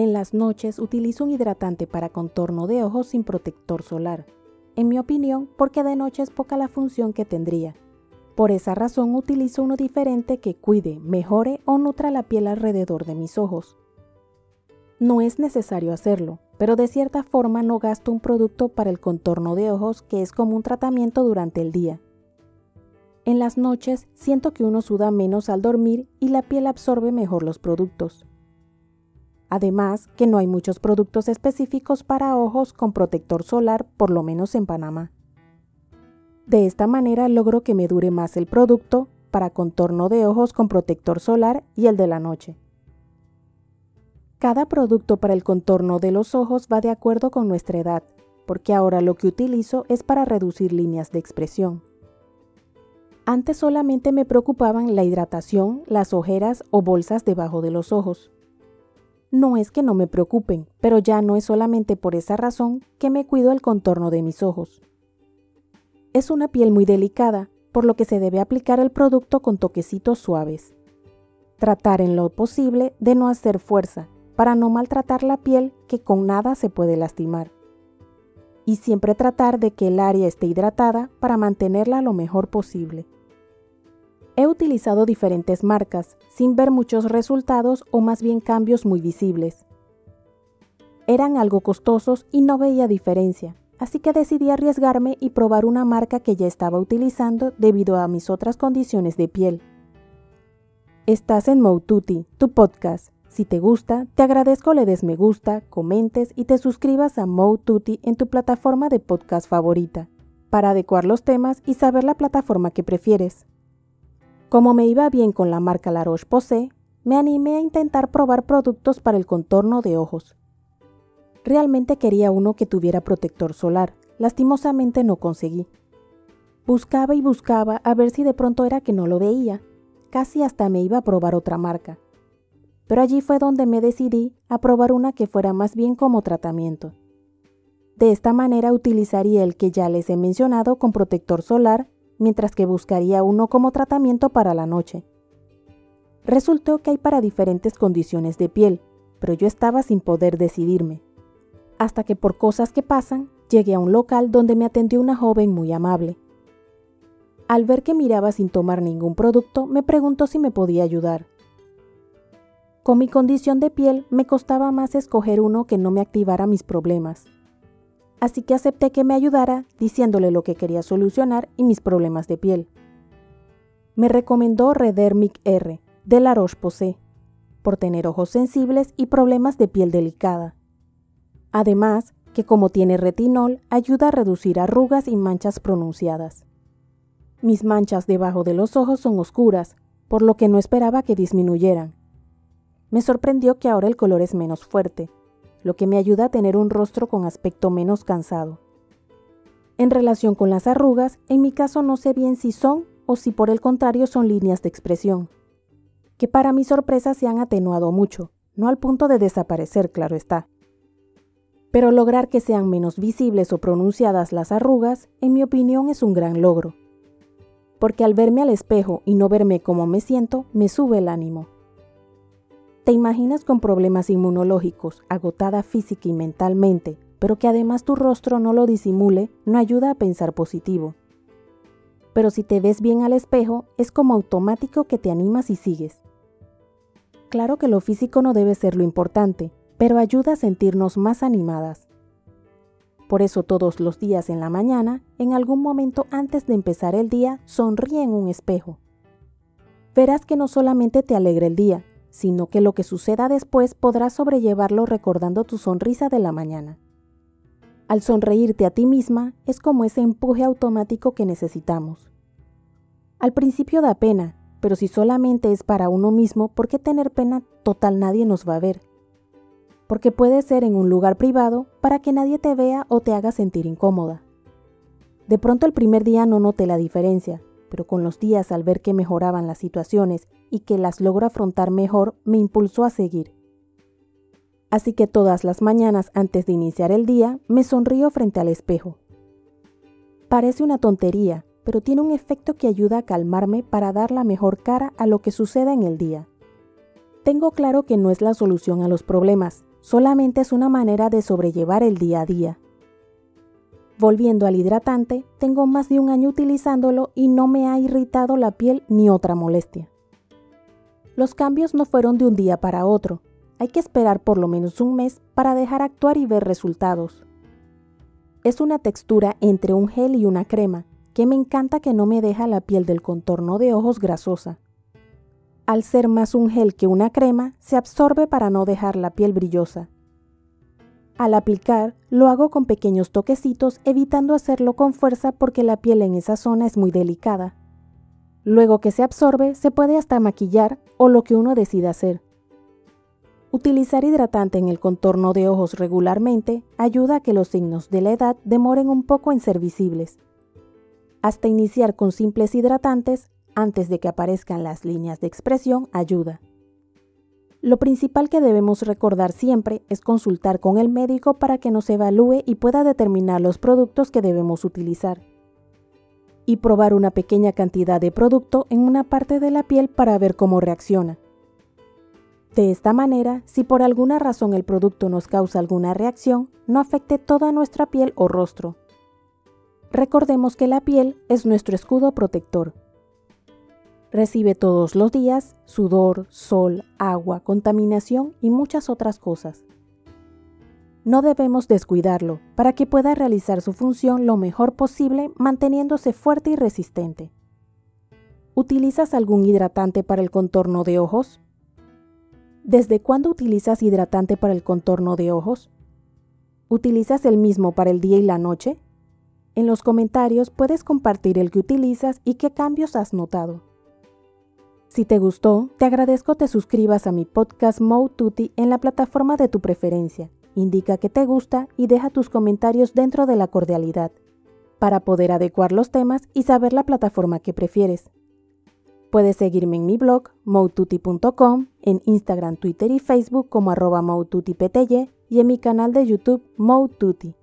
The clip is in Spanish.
En las noches utilizo un hidratante para contorno de ojos sin protector solar. En mi opinión, porque de noche es poca la función que tendría. Por esa razón utilizo uno diferente que cuide, mejore o nutra la piel alrededor de mis ojos. No es necesario hacerlo, pero de cierta forma no gasto un producto para el contorno de ojos que es como un tratamiento durante el día. En las noches siento que uno suda menos al dormir y la piel absorbe mejor los productos. Además, que no hay muchos productos específicos para ojos con protector solar, por lo menos en Panamá. De esta manera logro que me dure más el producto para contorno de ojos con protector solar y el de la noche. Cada producto para el contorno de los ojos va de acuerdo con nuestra edad, porque ahora lo que utilizo es para reducir líneas de expresión. Antes solamente me preocupaban la hidratación, las ojeras o bolsas debajo de los ojos. No es que no me preocupen, pero ya no es solamente por esa razón que me cuido el contorno de mis ojos. Es una piel muy delicada, por lo que se debe aplicar el producto con toquecitos suaves. Tratar en lo posible de no hacer fuerza, para no maltratar la piel que con nada se puede lastimar. Y siempre tratar de que el área esté hidratada para mantenerla lo mejor posible. He utilizado diferentes marcas, sin ver muchos resultados o más bien cambios muy visibles. Eran algo costosos y no veía diferencia, así que decidí arriesgarme y probar una marca que ya estaba utilizando debido a mis otras condiciones de piel. Estás en Moututi, tu podcast. Si te gusta, te agradezco le des me gusta, comentes y te suscribas a Moututi en tu plataforma de podcast favorita, para adecuar los temas y saber la plataforma que prefieres. Como me iba bien con la marca La Roche-Posay, me animé a intentar probar productos para el contorno de ojos. Realmente quería uno que tuviera protector solar, lastimosamente no conseguí. Buscaba y buscaba a ver si de pronto era que no lo veía, casi hasta me iba a probar otra marca. Pero allí fue donde me decidí a probar una que fuera más bien como tratamiento. De esta manera utilizaría el que ya les he mencionado con protector solar mientras que buscaría uno como tratamiento para la noche. Resultó que hay para diferentes condiciones de piel, pero yo estaba sin poder decidirme. Hasta que por cosas que pasan, llegué a un local donde me atendió una joven muy amable. Al ver que miraba sin tomar ningún producto, me preguntó si me podía ayudar. Con mi condición de piel me costaba más escoger uno que no me activara mis problemas así que acepté que me ayudara diciéndole lo que quería solucionar y mis problemas de piel. Me recomendó Redermic R de La Roche-Posay por tener ojos sensibles y problemas de piel delicada. Además, que como tiene retinol, ayuda a reducir arrugas y manchas pronunciadas. Mis manchas debajo de los ojos son oscuras, por lo que no esperaba que disminuyeran. Me sorprendió que ahora el color es menos fuerte, lo que me ayuda a tener un rostro con aspecto menos cansado. En relación con las arrugas, en mi caso no sé bien si son o si por el contrario son líneas de expresión, que para mi sorpresa se han atenuado mucho, no al punto de desaparecer, claro está. Pero lograr que sean menos visibles o pronunciadas las arrugas, en mi opinión, es un gran logro. Porque al verme al espejo y no verme como me siento, me sube el ánimo. ¿Te imaginas con problemas inmunológicos, agotada física y mentalmente, pero que además tu rostro no lo disimule, no ayuda a pensar positivo? Pero si te ves bien al espejo, es como automático que te animas y sigues. Claro que lo físico no debe ser lo importante, pero ayuda a sentirnos más animadas. Por eso todos los días en la mañana, en algún momento antes de empezar el día, sonríe en un espejo. Verás que no solamente te alegra el día, sino que lo que suceda después podrás sobrellevarlo recordando tu sonrisa de la mañana. Al sonreírte a ti misma es como ese empuje automático que necesitamos. Al principio da pena, pero si solamente es para uno mismo, ¿por qué tener pena? Total nadie nos va a ver. Porque puede ser en un lugar privado para que nadie te vea o te haga sentir incómoda. De pronto el primer día no note la diferencia, pero con los días al ver que mejoraban las situaciones y que las logro afrontar mejor, me impulsó a seguir. Así que todas las mañanas antes de iniciar el día, me sonrío frente al espejo. Parece una tontería, pero tiene un efecto que ayuda a calmarme para dar la mejor cara a lo que suceda en el día. Tengo claro que no es la solución a los problemas, solamente es una manera de sobrellevar el día a día. Volviendo al hidratante, tengo más de un año utilizándolo y no me ha irritado la piel ni otra molestia. Los cambios no fueron de un día para otro, hay que esperar por lo menos un mes para dejar actuar y ver resultados. Es una textura entre un gel y una crema, que me encanta que no me deja la piel del contorno de ojos grasosa. Al ser más un gel que una crema, se absorbe para no dejar la piel brillosa. Al aplicar, lo hago con pequeños toquecitos evitando hacerlo con fuerza porque la piel en esa zona es muy delicada. Luego que se absorbe, se puede hasta maquillar o lo que uno decida hacer. Utilizar hidratante en el contorno de ojos regularmente ayuda a que los signos de la edad demoren un poco en ser visibles. Hasta iniciar con simples hidratantes antes de que aparezcan las líneas de expresión ayuda. Lo principal que debemos recordar siempre es consultar con el médico para que nos evalúe y pueda determinar los productos que debemos utilizar. Y probar una pequeña cantidad de producto en una parte de la piel para ver cómo reacciona. De esta manera, si por alguna razón el producto nos causa alguna reacción, no afecte toda nuestra piel o rostro. Recordemos que la piel es nuestro escudo protector. Recibe todos los días sudor, sol, agua, contaminación y muchas otras cosas. No debemos descuidarlo para que pueda realizar su función lo mejor posible manteniéndose fuerte y resistente. ¿Utilizas algún hidratante para el contorno de ojos? ¿Desde cuándo utilizas hidratante para el contorno de ojos? ¿Utilizas el mismo para el día y la noche? En los comentarios puedes compartir el que utilizas y qué cambios has notado. Si te gustó, te agradezco te suscribas a mi podcast Mo Tutti en la plataforma de tu preferencia. Indica que te gusta y deja tus comentarios dentro de la cordialidad, para poder adecuar los temas y saber la plataforma que prefieres. Puedes seguirme en mi blog, moututi.com, en Instagram, Twitter y Facebook como arroba y en mi canal de YouTube Moututi.